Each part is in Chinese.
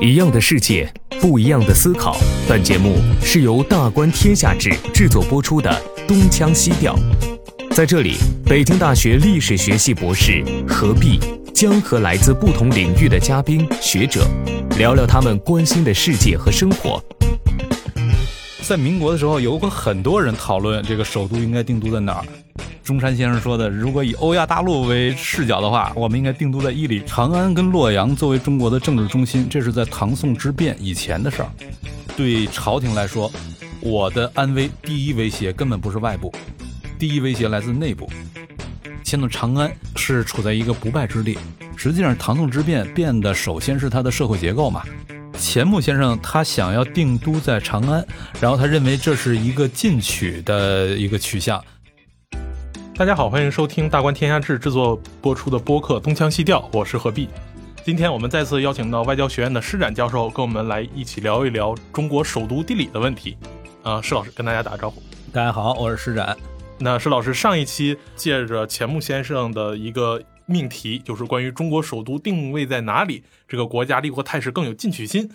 一样的世界，不一样的思考。本节目是由大观天下志制作播出的《东腔西调》。在这里，北京大学历史学系博士何必将和来自不同领域的嘉宾学者聊聊他们关心的世界和生活。在民国的时候，有过很多人讨论这个首都应该定都在哪儿。中山先生说的，如果以欧亚大陆为视角的话，我们应该定都在伊犁、长安跟洛阳作为中国的政治中心。这是在唐宋之变以前的事儿。对朝廷来说，我的安危第一威胁根本不是外部，第一威胁来自内部。现在长安是处在一个不败之地。实际上，唐宋之变变的首先是它的社会结构嘛。钱穆先生他想要定都在长安，然后他认为这是一个进取的一个取向。大家好，欢迎收听大观天下志制作播出的播客《东腔西调》，我是何必。今天我们再次邀请到外交学院的施展教授，跟我们来一起聊一聊中国首都地理的问题。啊，施老师跟大家打个招呼。大家好，我是施展。那施老师上一期借着钱穆先生的一个命题，就是关于中国首都定位在哪里，这个国家立国态势更有进取心，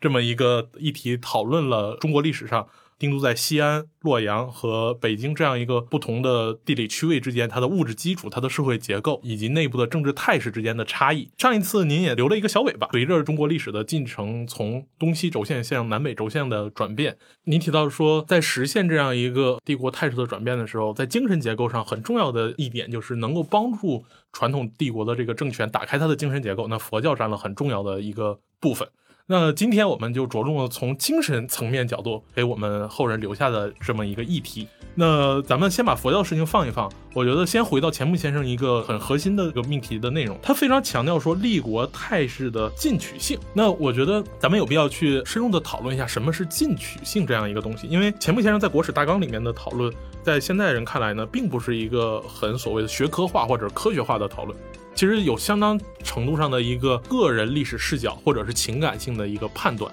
这么一个议题，讨论了中国历史上。定都在西安、洛阳和北京这样一个不同的地理区位之间，它的物质基础、它的社会结构以及内部的政治态势之间的差异。上一次您也留了一个小尾巴，随着中国历史的进程从东西轴线向南北轴线的转变，您提到说，在实现这样一个帝国态势的转变的时候，在精神结构上很重要的一点就是能够帮助传统帝国的这个政权打开它的精神结构。那佛教占了很重要的一个部分。那今天我们就着重了从精神层面角度给我们后人留下的这么一个议题。那咱们先把佛教事情放一放，我觉得先回到钱穆先生一个很核心的一个命题的内容，他非常强调说立国态势的进取性。那我觉得咱们有必要去深入的讨论一下什么是进取性这样一个东西，因为钱穆先生在国史大纲里面的讨论，在现代人看来呢，并不是一个很所谓的学科化或者科学化的讨论。其实有相当程度上的一个个人历史视角，或者是情感性的一个判断。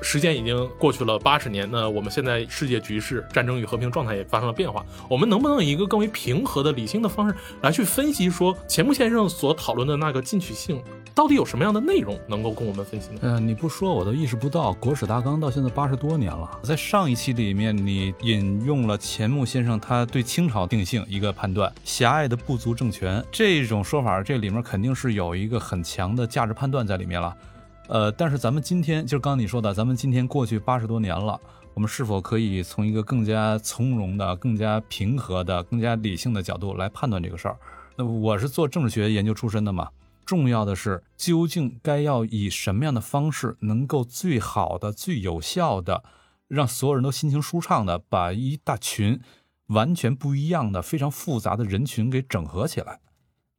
时间已经过去了八十年，那我们现在世界局势、战争与和平状态也发生了变化。我们能不能以一个更为平和的、理性的方式来去分析，说钱穆先生所讨论的那个进取性到底有什么样的内容，能够供我们分析呢？嗯，你不说我都意识不到，国史大纲到现在八十多年了。在上一期里面，你引用了钱穆先生他对清朝定性一个判断：狭隘的部族政权这种说法，这里面肯定是有一个很强的价值判断在里面了。呃，但是咱们今天就是刚刚你说的，咱们今天过去八十多年了，我们是否可以从一个更加从容的、更加平和的、更加理性的角度来判断这个事儿？那我是做政治学研究出身的嘛，重要的是究竟该要以什么样的方式，能够最好的、最有效的，让所有人都心情舒畅的，把一大群完全不一样的、非常复杂的人群给整合起来，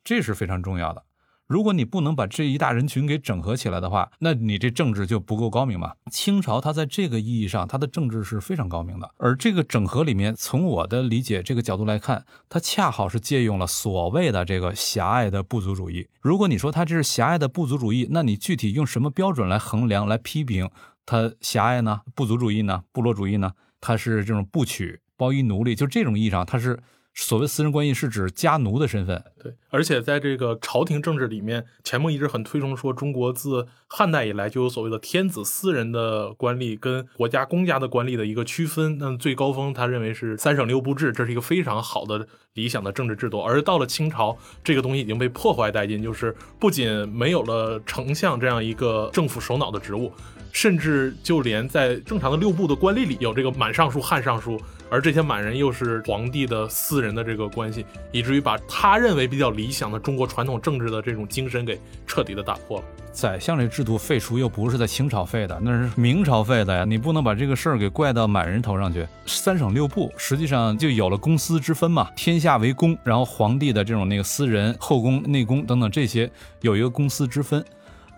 这是非常重要的。如果你不能把这一大人群给整合起来的话，那你这政治就不够高明嘛。清朝它在这个意义上，它的政治是非常高明的。而这个整合里面，从我的理解这个角度来看，它恰好是借用了所谓的这个狭隘的部族主义。如果你说它这是狭隘的部族主义，那你具体用什么标准来衡量、来批评它狭隘呢？部族主义呢？部落主义呢？它是这种不取包衣奴隶，就这种意义上，它是。所谓私人关系是指家奴的身份，对，而且在这个朝廷政治里面，钱穆一直很推崇说，中国自汉代以来就有所谓的天子私人的官吏跟国家公家的官吏的一个区分。那最高峰，他认为是三省六部制，这是一个非常好的理想的政治制度。而到了清朝，这个东西已经被破坏殆尽，就是不仅没有了丞相这样一个政府首脑的职务，甚至就连在正常的六部的官吏里有这个满尚书、汉尚书。而这些满人又是皇帝的私人的这个关系，以至于把他认为比较理想的中国传统政治的这种精神给彻底的打破了。宰相这制度废除又不是在清朝废的，那是明朝废的呀！你不能把这个事儿给怪到满人头上去。三省六部实际上就有了公私之分嘛，天下为公，然后皇帝的这种那个私人后宫、内宫等等这些有一个公私之分。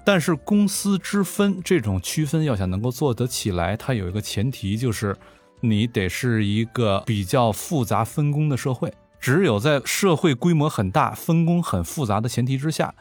但是公私之分这种区分要想能够做得起来，它有一个前提就是。你得是一个比较复杂分工的社会，只有在社会规模很大、分工很复杂的前提之下，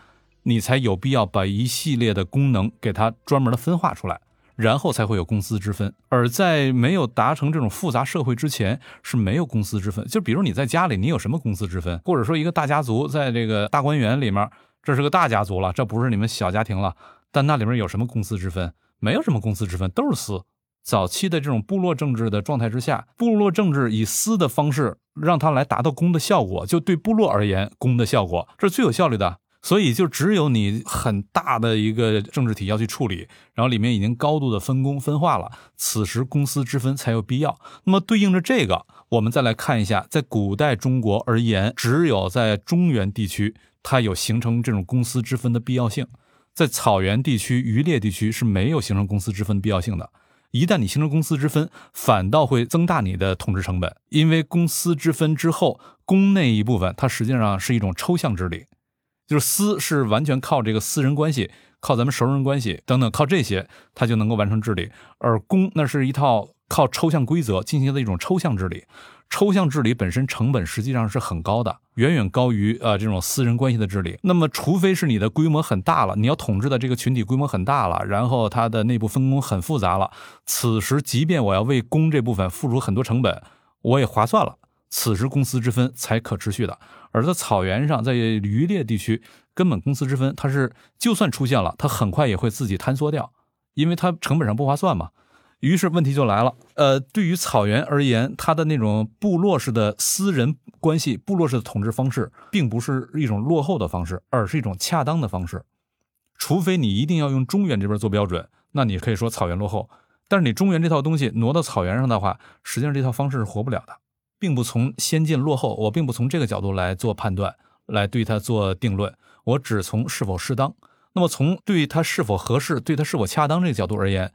你才有必要把一系列的功能给它专门的分化出来，然后才会有公私之分。而在没有达成这种复杂社会之前，是没有公私之分。就比如你在家里，你有什么公私之分？或者说一个大家族在这个大观园里面，这是个大家族了，这不是你们小家庭了。但那里面有什么公私之分？没有什么公私之分，都是私。早期的这种部落政治的状态之下，部落政治以私的方式让它来达到公的效果，就对部落而言，公的效果这是最有效率的。所以就只有你很大的一个政治体要去处理，然后里面已经高度的分工分化了，此时公私之分才有必要。那么对应着这个，我们再来看一下，在古代中国而言，只有在中原地区，它有形成这种公私之分的必要性。在草原地区、渔猎地区是没有形成公私之分必要性的。一旦你形成公司之分，反倒会增大你的统治成本，因为公司之分之后，公那一部分它实际上是一种抽象治理。就是私是完全靠这个私人关系，靠咱们熟人关系等等，靠这些它就能够完成治理。而公那是一套靠抽象规则进行的一种抽象治理，抽象治理本身成本实际上是很高的，远远高于呃这种私人关系的治理。那么，除非是你的规模很大了，你要统治的这个群体规模很大了，然后它的内部分工很复杂了，此时即便我要为公这部分付出很多成本，我也划算了。此时公私之分才可持续的。而在草原上，在渔猎地区，根本公私之分，它是就算出现了，它很快也会自己坍缩掉，因为它成本上不划算嘛。于是问题就来了，呃，对于草原而言，它的那种部落式的私人关系、部落式的统治方式，并不是一种落后的方式，而是一种恰当的方式。除非你一定要用中原这边做标准，那你可以说草原落后。但是你中原这套东西挪到草原上的话，实际上这套方式是活不了的。并不从先进落后，我并不从这个角度来做判断，来对它做定论，我只从是否适当。那么从对它是否合适、对它是否恰当这个角度而言，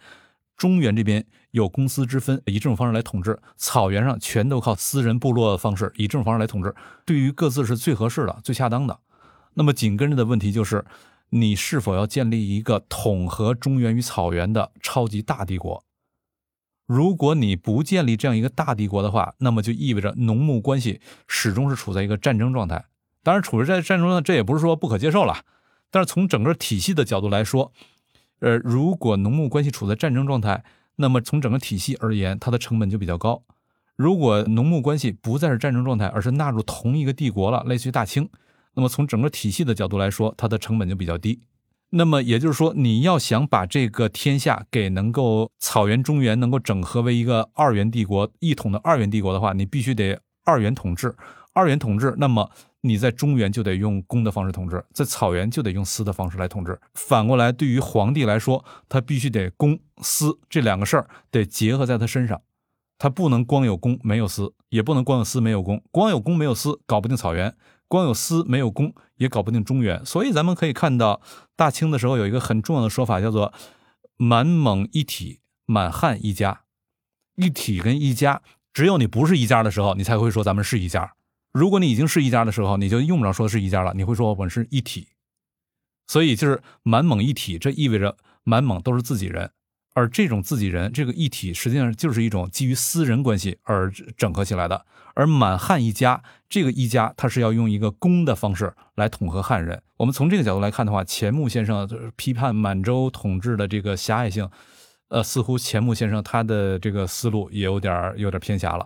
中原这边有公私之分，以这种方式来统治；草原上全都靠私人部落的方式，以这种方式来统治，对于各自是最合适的、最恰当的。那么紧跟着的问题就是，你是否要建立一个统合中原与草原的超级大帝国？如果你不建立这样一个大帝国的话，那么就意味着农牧关系始终是处在一个战争状态。当然，处在战争状态，这也不是说不可接受了。但是从整个体系的角度来说，呃，如果农牧关系处在战争状态，那么从整个体系而言，它的成本就比较高。如果农牧关系不再是战争状态，而是纳入同一个帝国了，类似于大清，那么从整个体系的角度来说，它的成本就比较低。那么也就是说，你要想把这个天下给能够草原中原能够整合为一个二元帝国一统的二元帝国的话，你必须得二元统治。二元统治，那么你在中原就得用公的方式统治，在草原就得用私的方式来统治。反过来，对于皇帝来说，他必须得公私这两个事儿得结合在他身上，他不能光有公没有私，也不能光有私没有公，光有公没有私搞不定草原。光有私没有公，也搞不定中原。所以咱们可以看到，大清的时候有一个很重要的说法，叫做“满蒙一体，满汉一家”。一体跟一家，只有你不是一家的时候，你才会说咱们是一家。如果你已经是一家的时候，你就用不着说是一家了，你会说我们是一体。所以就是满蒙一体，这意味着满蒙都是自己人。而这种自己人，这个一体，实际上就是一种基于私人关系而整合起来的。而满汉一家，这个一家，它是要用一个公的方式来统合汉人。我们从这个角度来看的话，钱穆先生批判满洲统治的这个狭隘性，呃，似乎钱穆先生他的这个思路也有点有点偏狭了。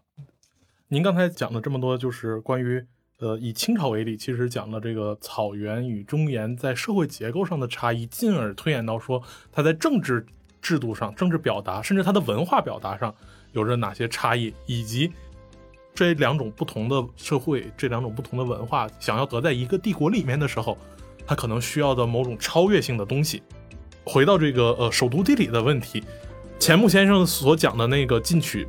您刚才讲了这么多，就是关于呃，以清朝为例，其实讲了这个草原与中原在社会结构上的差异，进而推演到说它在政治。制度上、政治表达，甚至它的文化表达上有着哪些差异，以及这两种不同的社会、这两种不同的文化想要得在一个帝国里面的时候，它可能需要的某种超越性的东西。回到这个呃首都地理的问题，钱穆先生所讲的那个进取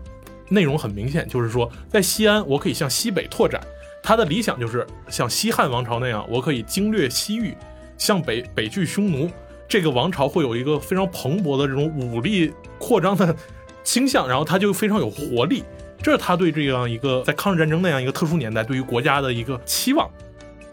内容很明显，就是说在西安我可以向西北拓展，他的理想就是像西汉王朝那样，我可以经略西域，向北北拒匈奴。这个王朝会有一个非常蓬勃的这种武力扩张的倾向，然后他就非常有活力，这是他对这样一个在抗日战争那样一个特殊年代对于国家的一个期望。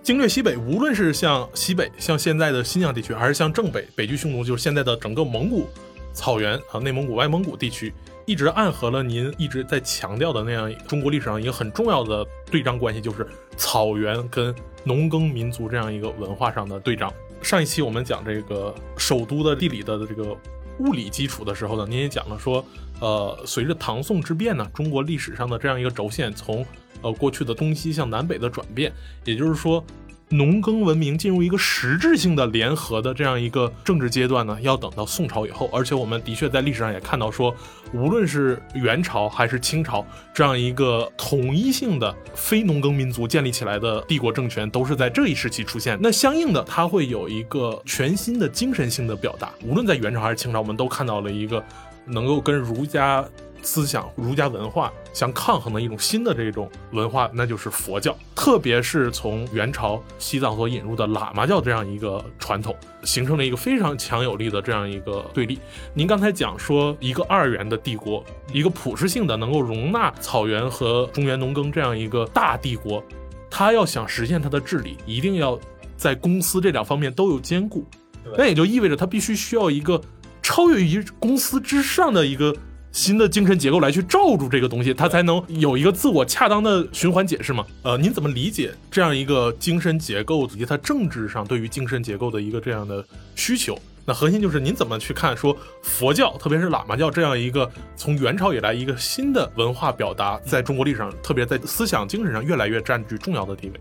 经略西北，无论是像西北，像现在的新疆地区，还是像正北，北拒匈奴，就是现在的整个蒙古草原啊，内蒙古、外蒙古地区，一直暗合了您一直在强调的那样中国历史上一个很重要的对仗关系，就是草原跟农耕民族这样一个文化上的对仗。上一期我们讲这个首都的地理的这个物理基础的时候呢，您也讲了说，呃，随着唐宋之变呢，中国历史上的这样一个轴线从呃过去的东西向南北的转变，也就是说，农耕文明进入一个实质性的联合的这样一个政治阶段呢，要等到宋朝以后。而且我们的确在历史上也看到说，无论是元朝还是清朝，这样一个统一性的非农耕民族建立起来的帝国政权，都是在这一时期出现。那相应的，它会有一个全新的精神性的表达。无论在元朝还是清朝，我们都看到了一个能够跟儒家。思想儒家文化相抗衡的一种新的这种文化，那就是佛教。特别是从元朝西藏所引入的喇嘛教这样一个传统，形成了一个非常强有力的这样一个对立。您刚才讲说，一个二元的帝国，一个普世性的能够容纳草原和中原农耕这样一个大帝国，它要想实现它的治理，一定要在公司这两方面都有兼顾。那也就意味着它必须需要一个超越于公司之上的一个。新的精神结构来去罩住这个东西，它才能有一个自我恰当的循环解释嘛？呃，您怎么理解这样一个精神结构以及它政治上对于精神结构的一个这样的需求？那核心就是您怎么去看说佛教，特别是喇嘛教这样一个从元朝以来一个新的文化表达，在中国历史上，特别在思想精神上越来越占据重要的地位。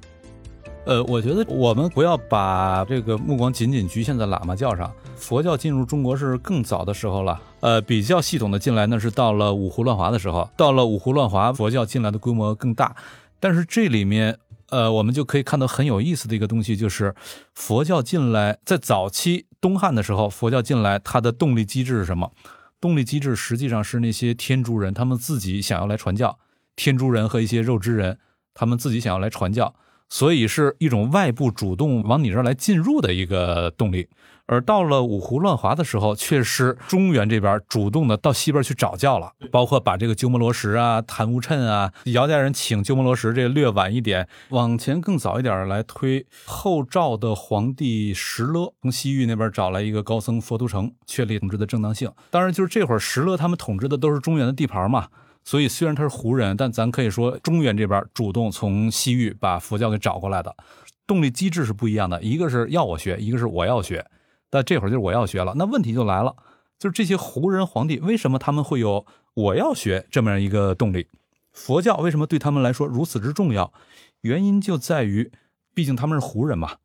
呃，我觉得我们不要把这个目光仅仅局限在喇嘛教上。佛教进入中国是更早的时候了，呃，比较系统的进来，那是到了五胡乱华的时候。到了五胡乱华，佛教进来的规模更大。但是这里面，呃，我们就可以看到很有意思的一个东西，就是佛教进来，在早期东汉的时候，佛教进来，它的动力机制是什么？动力机制实际上是那些天竺人，他们自己想要来传教。天竺人和一些肉支人，他们自己想要来传教。所以是一种外部主动往你这儿来进入的一个动力，而到了五胡乱华的时候，却是中原这边主动的到西边去找教了，包括把这个鸠摩罗什啊、昙无谶啊，姚家人请鸠摩罗什，这略晚一点，往前更早一点来推，后赵的皇帝石勒从西域那边找来一个高僧佛图澄，确立统治的正当性。当然，就是这会儿石勒他们统治的都是中原的地盘嘛。所以虽然他是胡人，但咱可以说中原这边主动从西域把佛教给找过来的，动力机制是不一样的。一个是要我学，一个是我要学。但这会儿就是我要学了，那问题就来了，就是这些胡人皇帝为什么他们会有我要学这么样一个动力？佛教为什么对他们来说如此之重要？原因就在于，毕竟他们是胡人嘛。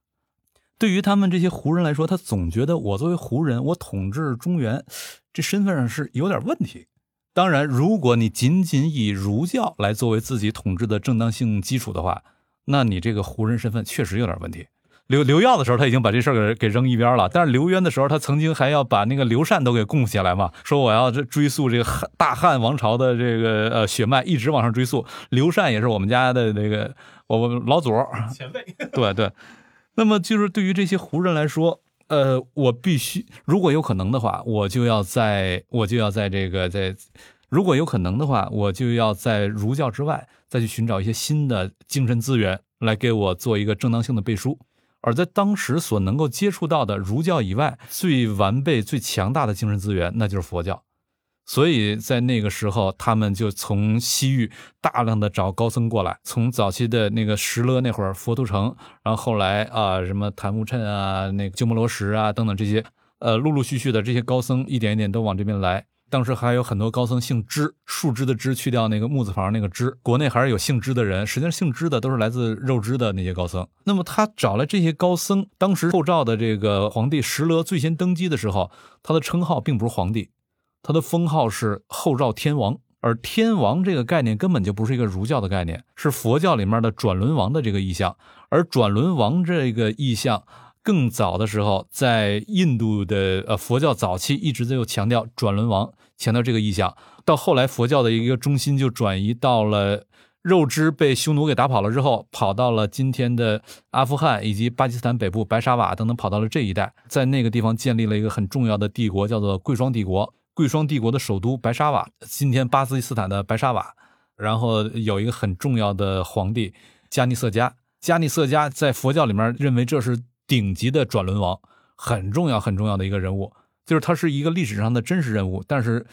对于他们这些胡人来说，他总觉得我作为胡人，我统治中原，这身份上是有点问题。当然，如果你仅仅以儒教来作为自己统治的正当性基础的话，那你这个胡人身份确实有点问题。刘刘耀的时候，他已经把这事儿给给扔一边了。但是刘渊的时候，他曾经还要把那个刘禅都给供下来嘛，说我要追溯这个汉大汉王朝的这个呃血脉，一直往上追溯。刘禅也是我们家的那个我们老祖前辈。对对，那么就是对于这些胡人来说。呃，我必须，如果有可能的话，我就要在，我就要在这个在，如果有可能的话，我就要在儒教之外再去寻找一些新的精神资源来给我做一个正当性的背书。而在当时所能够接触到的儒教以外最完备、最强大的精神资源，那就是佛教。所以在那个时候，他们就从西域大量的找高僧过来，从早期的那个石勒那会儿佛图城，然后后来啊什么昙无谶啊、那个鸠摩罗什啊等等这些，呃，陆陆续续的这些高僧一点一点都往这边来。当时还有很多高僧姓支，树枝的枝去掉那个木字旁那个支，国内还是有姓支的人。实际上姓支的都是来自肉支的那些高僧。那么他找来这些高僧，当时后赵的这个皇帝石勒最先登基的时候，他的称号并不是皇帝。他的封号是后赵天王，而天王这个概念根本就不是一个儒教的概念，是佛教里面的转轮王的这个意象。而转轮王这个意象，更早的时候，在印度的呃佛教早期一直在有强调转轮王，强调这个意象。到后来佛教的一个中心就转移到了肉汁被匈奴给打跑了之后，跑到了今天的阿富汗以及巴基斯坦北部白沙瓦等等，跑到了这一带，在那个地方建立了一个很重要的帝国，叫做贵霜帝国。贵霜帝国的首都白沙瓦，今天巴基斯坦的白沙瓦，然后有一个很重要的皇帝加尼瑟加。加尼瑟加在佛教里面认为这是顶级的转轮王，很重要很重要的一个人物，就是他是一个历史上的真实人物，但是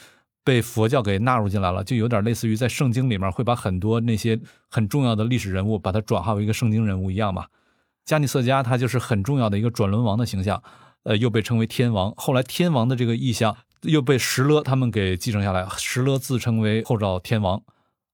被佛教给纳入进来了，就有点类似于在圣经里面会把很多那些很重要的历史人物把它转化为一个圣经人物一样嘛。加尼瑟加他就是很重要的一个转轮王的形象，呃，又被称为天王。后来天王的这个意象。又被石勒他们给继承下来。石勒自称为后赵天王，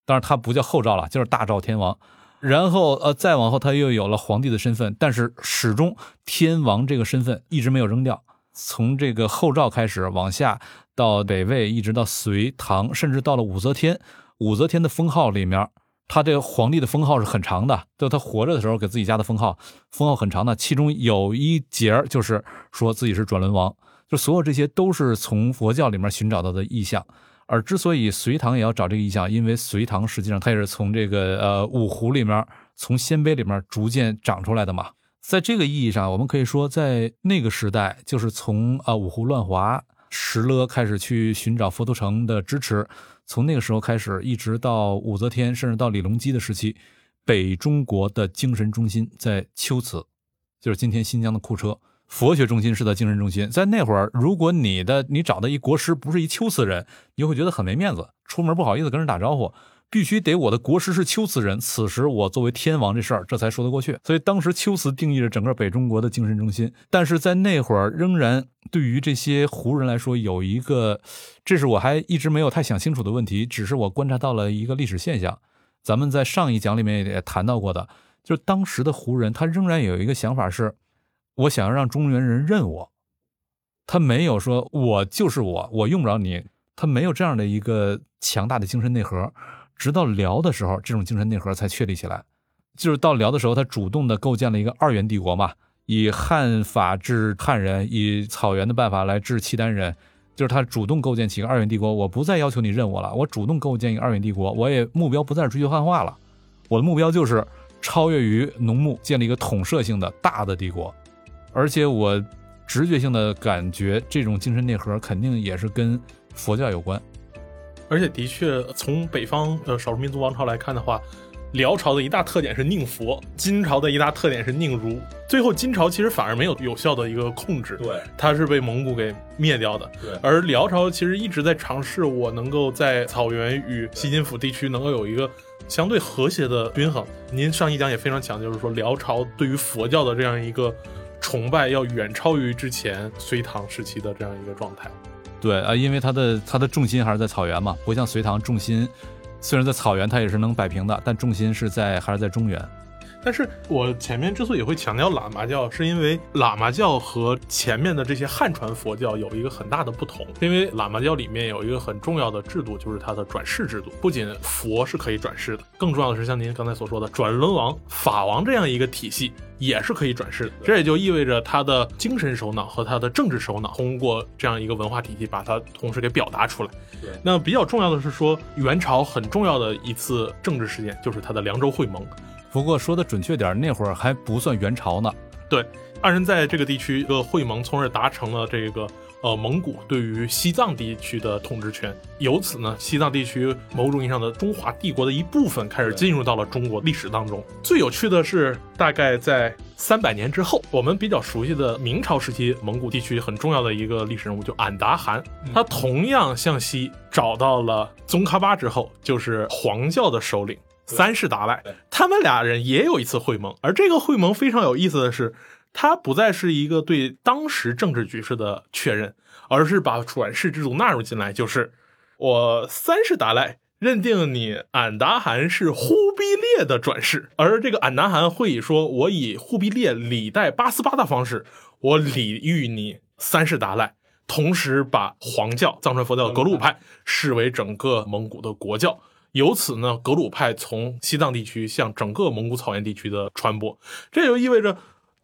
当然他不叫后赵了，就是大赵天王。然后呃，再往后他又有了皇帝的身份，但是始终天王这个身份一直没有扔掉。从这个后赵开始往下到北魏，一直到隋唐，甚至到了武则天。武则天的封号里面，他这个皇帝的封号是很长的，就他活着的时候给自己加的封号，封号很长的。其中有一节就是说自己是转轮王，就所有这些都是从佛教里面寻找到的意象。而之所以隋唐也要找这个意象，因为隋唐实际上它也是从这个呃五胡里面，从鲜卑里面逐渐长出来的嘛。在这个意义上，我们可以说，在那个时代，就是从啊五胡乱华、石勒开始去寻找佛都城的支持，从那个时候开始，一直到武则天，甚至到李隆基的时期，北中国的精神中心在龟兹，就是今天新疆的库车。佛学中心是在精神中心，在那会儿，如果你的你找的一国师不是一龟兹人，你会觉得很没面子，出门不好意思跟人打招呼，必须得我的国师是龟兹人，此时我作为天王这事儿这才说得过去。所以当时龟兹定义着整个北中国的精神中心，但是在那会儿仍然对于这些胡人来说有一个，这是我还一直没有太想清楚的问题，只是我观察到了一个历史现象，咱们在上一讲里面也谈到过的，就是当时的胡人他仍然有一个想法是。我想要让中原人认我，他没有说我就是我，我用不着你，他没有这样的一个强大的精神内核。直到辽的时候，这种精神内核才确立起来。就是到辽的时候，他主动的构建了一个二元帝国嘛，以汉法治汉人，以草原的办法来治契丹人，就是他主动构建起一个二元帝国。我不再要求你认我了，我主动构建一个二元帝国，我也目标不再追求汉化了，我的目标就是超越于农牧，建立一个统摄性的大的帝国。而且我直觉性的感觉，这种精神内核肯定也是跟佛教有关。而且的确，从北方呃少数民族王朝来看的话，辽朝的一大特点是宁佛，金朝的一大特点是宁儒。最后金朝其实反而没有有效的一个控制，对，它是被蒙古给灭掉的。对，而辽朝其实一直在尝试，我能够在草原与西金府地区能够有一个相对和谐的均衡。您上一讲也非常强，就是说辽朝对于佛教的这样一个。崇拜要远超于之前隋唐时期的这样一个状态，对啊，因为它的它的重心还是在草原嘛，不像隋唐重心虽然在草原，它也是能摆平的，但重心是在还是在中原。但是我前面之所以会强调喇嘛教，是因为喇嘛教和前面的这些汉传佛教有一个很大的不同。因为喇嘛教里面有一个很重要的制度，就是它的转世制度。不仅佛是可以转世的，更重要的是像您刚才所说的转轮王、法王这样一个体系也是可以转世的。这也就意味着他的精神首脑和他的政治首脑通过这样一个文化体系把它同时给表达出来。对，那比较重要的是说，元朝很重要的一次政治事件就是他的凉州会盟。不过说的准确点，那会儿还不算元朝呢。对，二人在这个地区一个会盟，从而达成了这个呃蒙古对于西藏地区的统治权。由此呢，西藏地区某种意义上的中华帝国的一部分开始进入到了中国历史当中。最有趣的是，大概在三百年之后，我们比较熟悉的明朝时期蒙古地区很重要的一个历史人物，就俺答汗，他同样向西找到了宗喀巴之后，就是黄教的首领。三世达赖，他们俩人也有一次会盟，而这个会盟非常有意思的是，它不再是一个对当时政治局势的确认，而是把转世制度纳入进来，就是我三世达赖认定你俺答汗是忽必烈的转世，而这个俺答汗会以说，我以忽必烈礼代八思巴的方式，我礼遇你三世达赖，同时把黄教藏传佛教格鲁派视为整个蒙古的国教。由此呢，格鲁派从西藏地区向整个蒙古草原地区的传播，这就意味着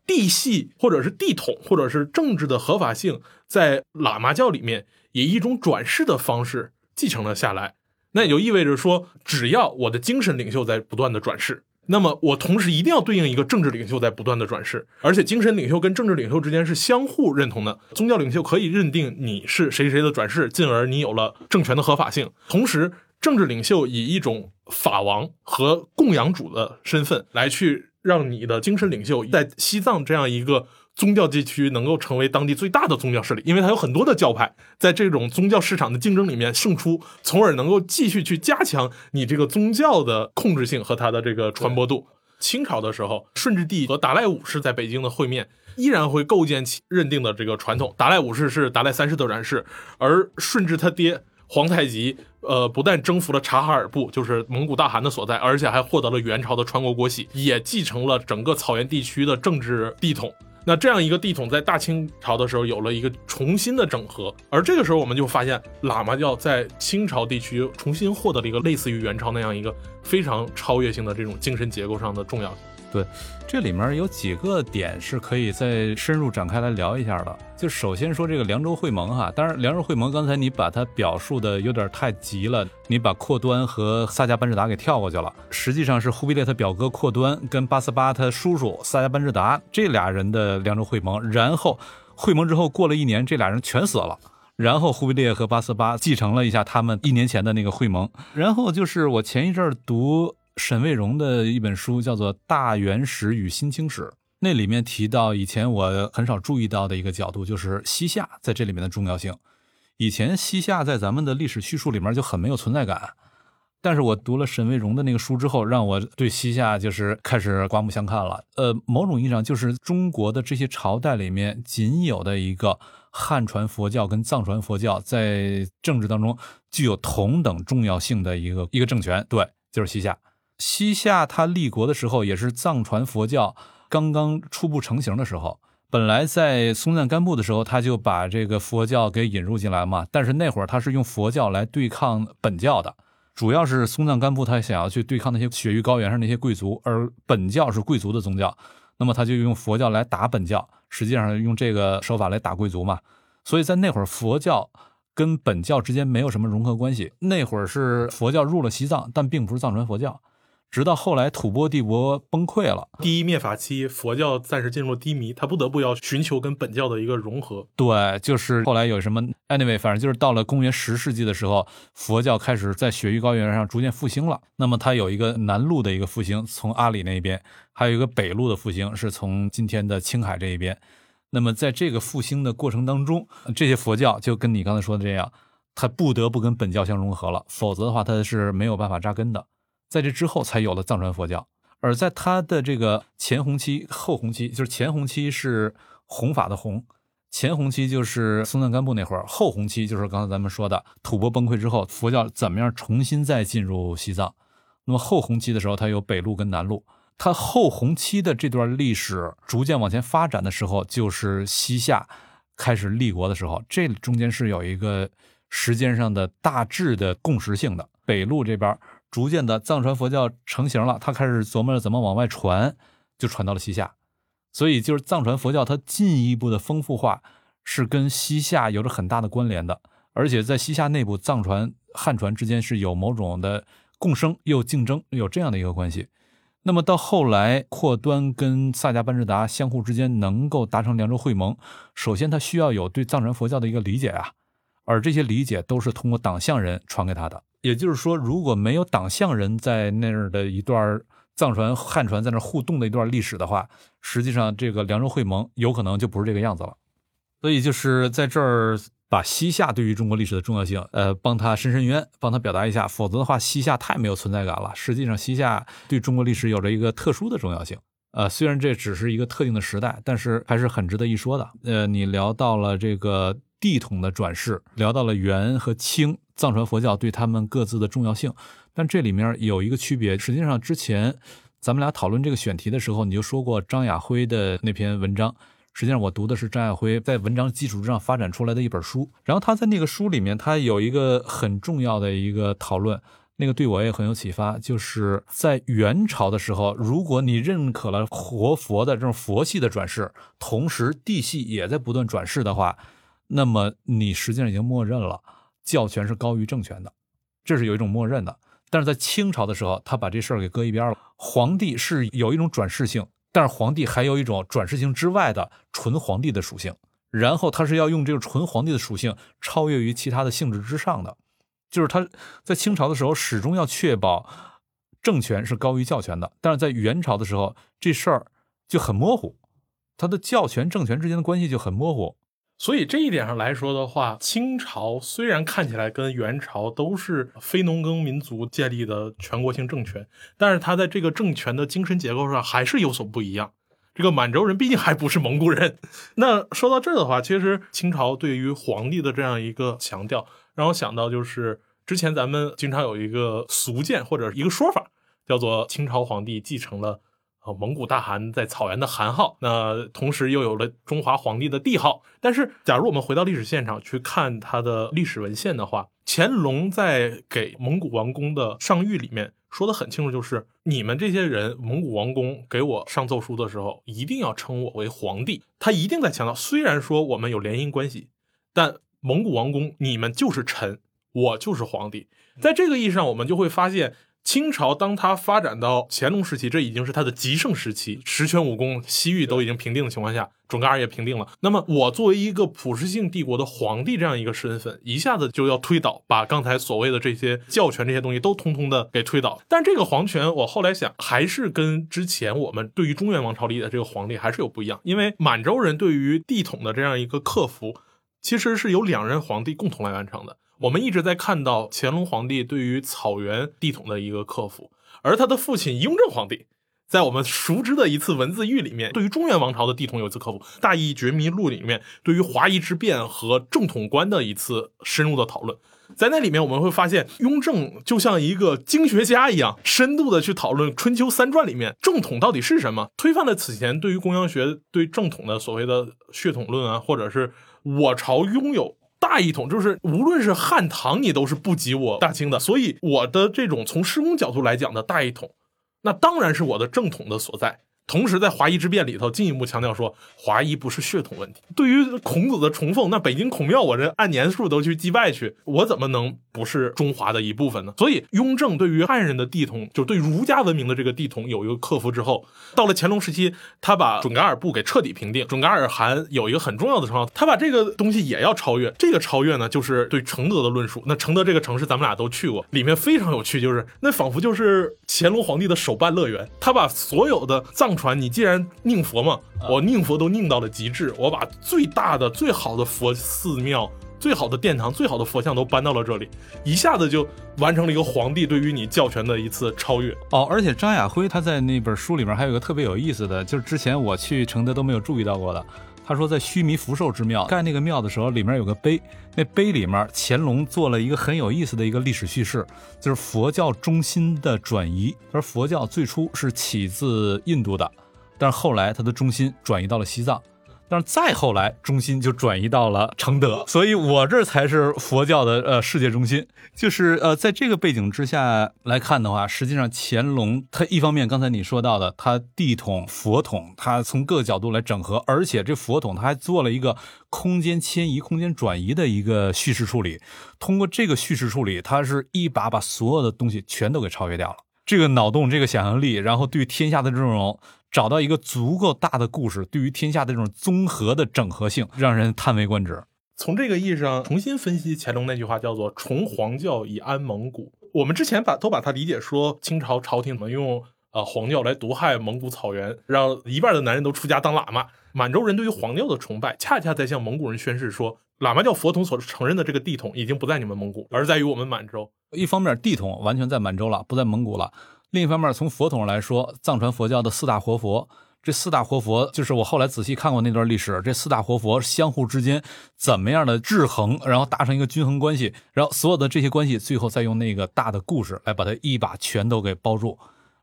地系或者是地统或者是政治的合法性，在喇嘛教里面以一种转世的方式继承了下来。那也就意味着说，只要我的精神领袖在不断的转世，那么我同时一定要对应一个政治领袖在不断的转世，而且精神领袖跟政治领袖之间是相互认同的。宗教领袖可以认定你是谁谁的转世，进而你有了政权的合法性，同时。政治领袖以一种法王和供养主的身份来去让你的精神领袖在西藏这样一个宗教地区能够成为当地最大的宗教势力，因为它有很多的教派在这种宗教市场的竞争里面胜出，从而能够继续去加强你这个宗教的控制性和它的这个传播度。清朝的时候，顺治帝和达赖五世在北京的会面，依然会构建起认定的这个传统。达赖五世是达赖三世的转世，而顺治他爹。皇太极呃不但征服了察哈尔部，就是蒙古大汗的所在，而且还获得了元朝的传国国玺，也继承了整个草原地区的政治地统。那这样一个地统在大清朝的时候有了一个重新的整合，而这个时候我们就发现喇嘛教在清朝地区重新获得了一个类似于元朝那样一个非常超越性的这种精神结构上的重要性。对，这里面有几个点是可以再深入展开来聊一下的。就首先说这个凉州会盟哈，当然凉州会盟刚才你把它表述的有点太急了，你把阔端和萨迦班智达给跳过去了。实际上是忽必烈他表哥阔端跟八思巴他叔叔萨迦班智达这俩人的凉州会盟，然后会盟之后过了一年，这俩人全死了。然后忽必烈和八思巴继承了一下他们一年前的那个会盟。然后就是我前一阵儿读。沈卫荣的一本书叫做《大元史与新清史》，那里面提到以前我很少注意到的一个角度，就是西夏在这里面的重要性。以前西夏在咱们的历史叙述里面就很没有存在感，但是我读了沈卫荣的那个书之后，让我对西夏就是开始刮目相看了。呃，某种意义上就是中国的这些朝代里面仅有的一个汉传佛教跟藏传佛教在政治当中具有同等重要性的一个一个政权，对，就是西夏。西夏他立国的时候，也是藏传佛教刚刚初步成型的时候。本来在松赞干布的时候，他就把这个佛教给引入进来嘛。但是那会儿他是用佛教来对抗本教的，主要是松赞干布他想要去对抗那些雪域高原上那些贵族，而本教是贵族的宗教，那么他就用佛教来打本教，实际上用这个手法来打贵族嘛。所以在那会儿，佛教跟本教之间没有什么融合关系。那会儿是佛教入了西藏，但并不是藏传佛教。直到后来吐蕃帝国崩溃了，第一灭法期，佛教暂时进入低迷，他不得不要寻求跟本教的一个融合。对，就是后来有什么，anyway，反正就是到了公元十世纪的时候，佛教开始在雪域高原上逐渐复兴了。那么它有一个南路的一个复兴，从阿里那边，还有一个北路的复兴，是从今天的青海这一边。那么在这个复兴的过程当中，这些佛教就跟你刚才说的这样，它不得不跟本教相融合了，否则的话它是没有办法扎根的。在这之后才有了藏传佛教，而在它的这个前弘期、后弘期，就是前弘期是弘法的弘，前弘期就是松赞干布那会儿，后弘期就是刚才咱们说的吐蕃崩溃之后，佛教怎么样重新再进入西藏。那么后弘期的时候，它有北路跟南路。它后弘期的这段历史逐渐往前发展的时候，就是西夏开始立国的时候，这中间是有一个时间上的大致的共识性的。北路这边。逐渐的，藏传佛教成型了，他开始琢磨着怎么往外传，就传到了西夏。所以，就是藏传佛教它进一步的丰富化，是跟西夏有着很大的关联的。而且，在西夏内部，藏传、汉传之间是有某种的共生又竞争，有这样的一个关系。那么到后来，阔端跟萨迦班智达相互之间能够达成凉州会盟，首先他需要有对藏传佛教的一个理解啊，而这些理解都是通过党项人传给他的。也就是说，如果没有党项人在那儿的一段藏传汉传在那儿互动的一段历史的话，实际上这个凉州会盟有可能就不是这个样子了。所以就是在这儿把西夏对于中国历史的重要性，呃，帮他伸伸冤，帮他表达一下。否则的话，西夏太没有存在感了。实际上，西夏对中国历史有着一个特殊的重要性。呃，虽然这只是一个特定的时代，但是还是很值得一说的。呃，你聊到了这个地统的转世，聊到了元和清。藏传佛教对他们各自的重要性，但这里面有一个区别。实际上，之前咱们俩讨论这个选题的时候，你就说过张亚辉的那篇文章。实际上，我读的是张亚辉在文章基础之上发展出来的一本书。然后他在那个书里面，他有一个很重要的一个讨论，那个对我也很有启发。就是在元朝的时候，如果你认可了活佛的这种佛系的转世，同时地系也在不断转世的话，那么你实际上已经默认了。教权是高于政权的，这是有一种默认的。但是在清朝的时候，他把这事儿给搁一边了。皇帝是有一种转世性，但是皇帝还有一种转世性之外的纯皇帝的属性。然后他是要用这个纯皇帝的属性超越于其他的性质之上的，就是他在清朝的时候始终要确保政权是高于教权的。但是在元朝的时候，这事儿就很模糊，他的教权政权之间的关系就很模糊。所以这一点上来说的话，清朝虽然看起来跟元朝都是非农耕民族建立的全国性政权，但是它在这个政权的精神结构上还是有所不一样。这个满洲人毕竟还不是蒙古人。那说到这儿的话，其实清朝对于皇帝的这样一个强调，让我想到就是之前咱们经常有一个俗见或者一个说法，叫做清朝皇帝继承了。啊，蒙古大汗在草原的汗号，那同时又有了中华皇帝的帝号。但是，假如我们回到历史现场去看他的历史文献的话，乾隆在给蒙古王公的上谕里面说的很清楚，就是你们这些人，蒙古王公给我上奏书的时候，一定要称我为皇帝。他一定在强调，虽然说我们有联姻关系，但蒙古王公你们就是臣，我就是皇帝。在这个意义上，我们就会发现。清朝当它发展到乾隆时期，这已经是它的极盛时期，十全武功、西域都已经平定的情况下，准噶尔也平定了。那么，我作为一个普世性帝国的皇帝这样一个身份，一下子就要推倒，把刚才所谓的这些教权这些东西都通通的给推倒。但这个皇权，我后来想，还是跟之前我们对于中原王朝里的这个皇帝还是有不一样，因为满洲人对于帝统的这样一个克服，其实是由两任皇帝共同来完成的。我们一直在看到乾隆皇帝对于草原帝统的一个克服，而他的父亲雍正皇帝，在我们熟知的一次文字狱里面，对于中原王朝的帝统有一次克服，《大义觉迷录》里面对于华夷之变和正统观的一次深入的讨论，在那里面我们会发现，雍正就像一个经学家一样，深度的去讨论《春秋三传》里面正统到底是什么，推翻了此前对于公羊学对正统的所谓的血统论啊，或者是我朝拥有。大一统就是无论是汉唐，你都是不及我大清的，所以我的这种从施工角度来讲的大一统，那当然是我的正统的所在。同时，在华夷之变里头，进一步强调说，华夷不是血统问题。对于孔子的崇奉，那北京孔庙，我这按年数都去祭拜去，我怎么能不是中华的一部分呢？所以，雍正对于汉人的地统，就对儒家文明的这个地统有一个克服之后，到了乾隆时期，他把准噶尔部给彻底平定。准噶尔汗有一个很重要的称号，他把这个东西也要超越。这个超越呢，就是对承德的论述。那承德这个城市，咱们俩都去过，里面非常有趣，就是那仿佛就是乾隆皇帝的手办乐园。他把所有的藏。传你既然宁佛嘛，我宁佛都宁到了极致，我把最大的、最好的佛寺庙、最好的殿堂、最好的佛像都搬到了这里，一下子就完成了一个皇帝对于你教权的一次超越哦。而且张亚辉他在那本书里面还有一个特别有意思的，就是之前我去承德都没有注意到过的。他说在须弥福寿之庙盖那个庙的时候，里面有个碑，那碑里面乾隆做了一个很有意思的一个历史叙事，就是佛教中心的转移。他说佛教最初是起自印度的，但是后来它的中心转移到了西藏。但是再后来，中心就转移到了承德，所以我这才是佛教的呃世界中心。就是呃，在这个背景之下来看的话，实际上乾隆他一方面刚才你说到的，他地统佛统，他从各个角度来整合，而且这佛统他还做了一个空间迁移、空间转移的一个叙事处理。通过这个叙事处理，他是一把把所有的东西全都给超越掉了。这个脑洞，这个想象力，然后对天下的这种。找到一个足够大的故事，对于天下的这种综合的整合性，让人叹为观止。从这个意义上重新分析乾隆那句话，叫做“崇皇教以安蒙古”。我们之前把都把它理解说清朝朝廷怎么用呃皇教来毒害蒙古草原，让一半的男人都出家当喇嘛。满洲人对于皇教的崇拜，恰恰在向蒙古人宣示说，喇嘛教佛统所承认的这个地统已经不在你们蒙古，而在于我们满洲。一方面，地统完全在满洲了，不在蒙古了。另一方面，从佛统上来说，藏传佛教的四大活佛，这四大活佛就是我后来仔细看过那段历史，这四大活佛相互之间怎么样的制衡，然后达成一个均衡关系，然后所有的这些关系，最后再用那个大的故事来把它一把全都给包住。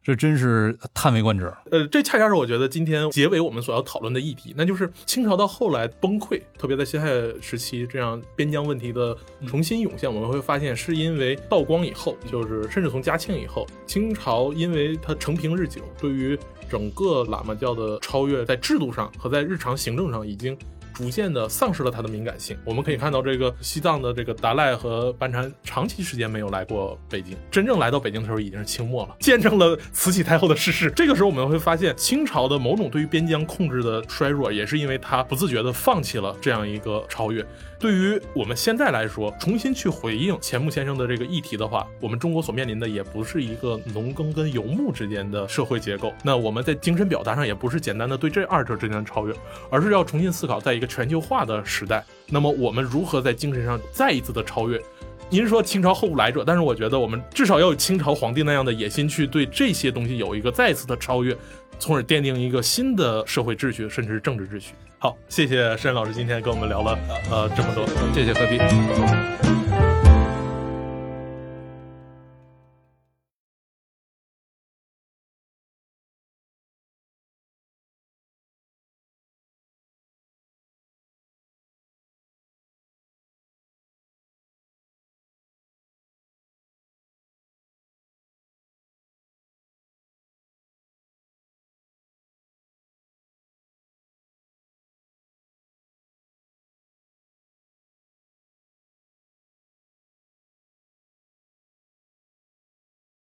这真是叹为观止。呃，这恰恰是我觉得今天结尾我们所要讨论的议题，那就是清朝到后来崩溃，特别在辛亥时期这样边疆问题的重新涌现，我们会发现是因为道光以后，就是甚至从嘉庆以后，清朝因为它承平日久，对于整个喇嘛教的超越，在制度上和在日常行政上已经。逐渐的丧失了它的敏感性。我们可以看到，这个西藏的这个达赖和班禅长期时间没有来过北京，真正来到北京的时候已经是清末了，见证了慈禧太后的逝世。这个时候我们会发现，清朝的某种对于边疆控制的衰弱，也是因为他不自觉的放弃了这样一个超越。对于我们现在来说，重新去回应钱穆先生的这个议题的话，我们中国所面临的也不是一个农耕跟游牧之间的社会结构。那我们在精神表达上也不是简单的对这二者之间的超越，而是要重新思考，在一个全球化的时代，那么我们如何在精神上再一次的超越？您说清朝后无来者，但是我觉得我们至少要有清朝皇帝那样的野心，去对这些东西有一个再次的超越。从而奠定一个新的社会秩序，甚至是政治秩序。好，谢谢申老师今天跟我们聊了呃这么多。谢谢何必。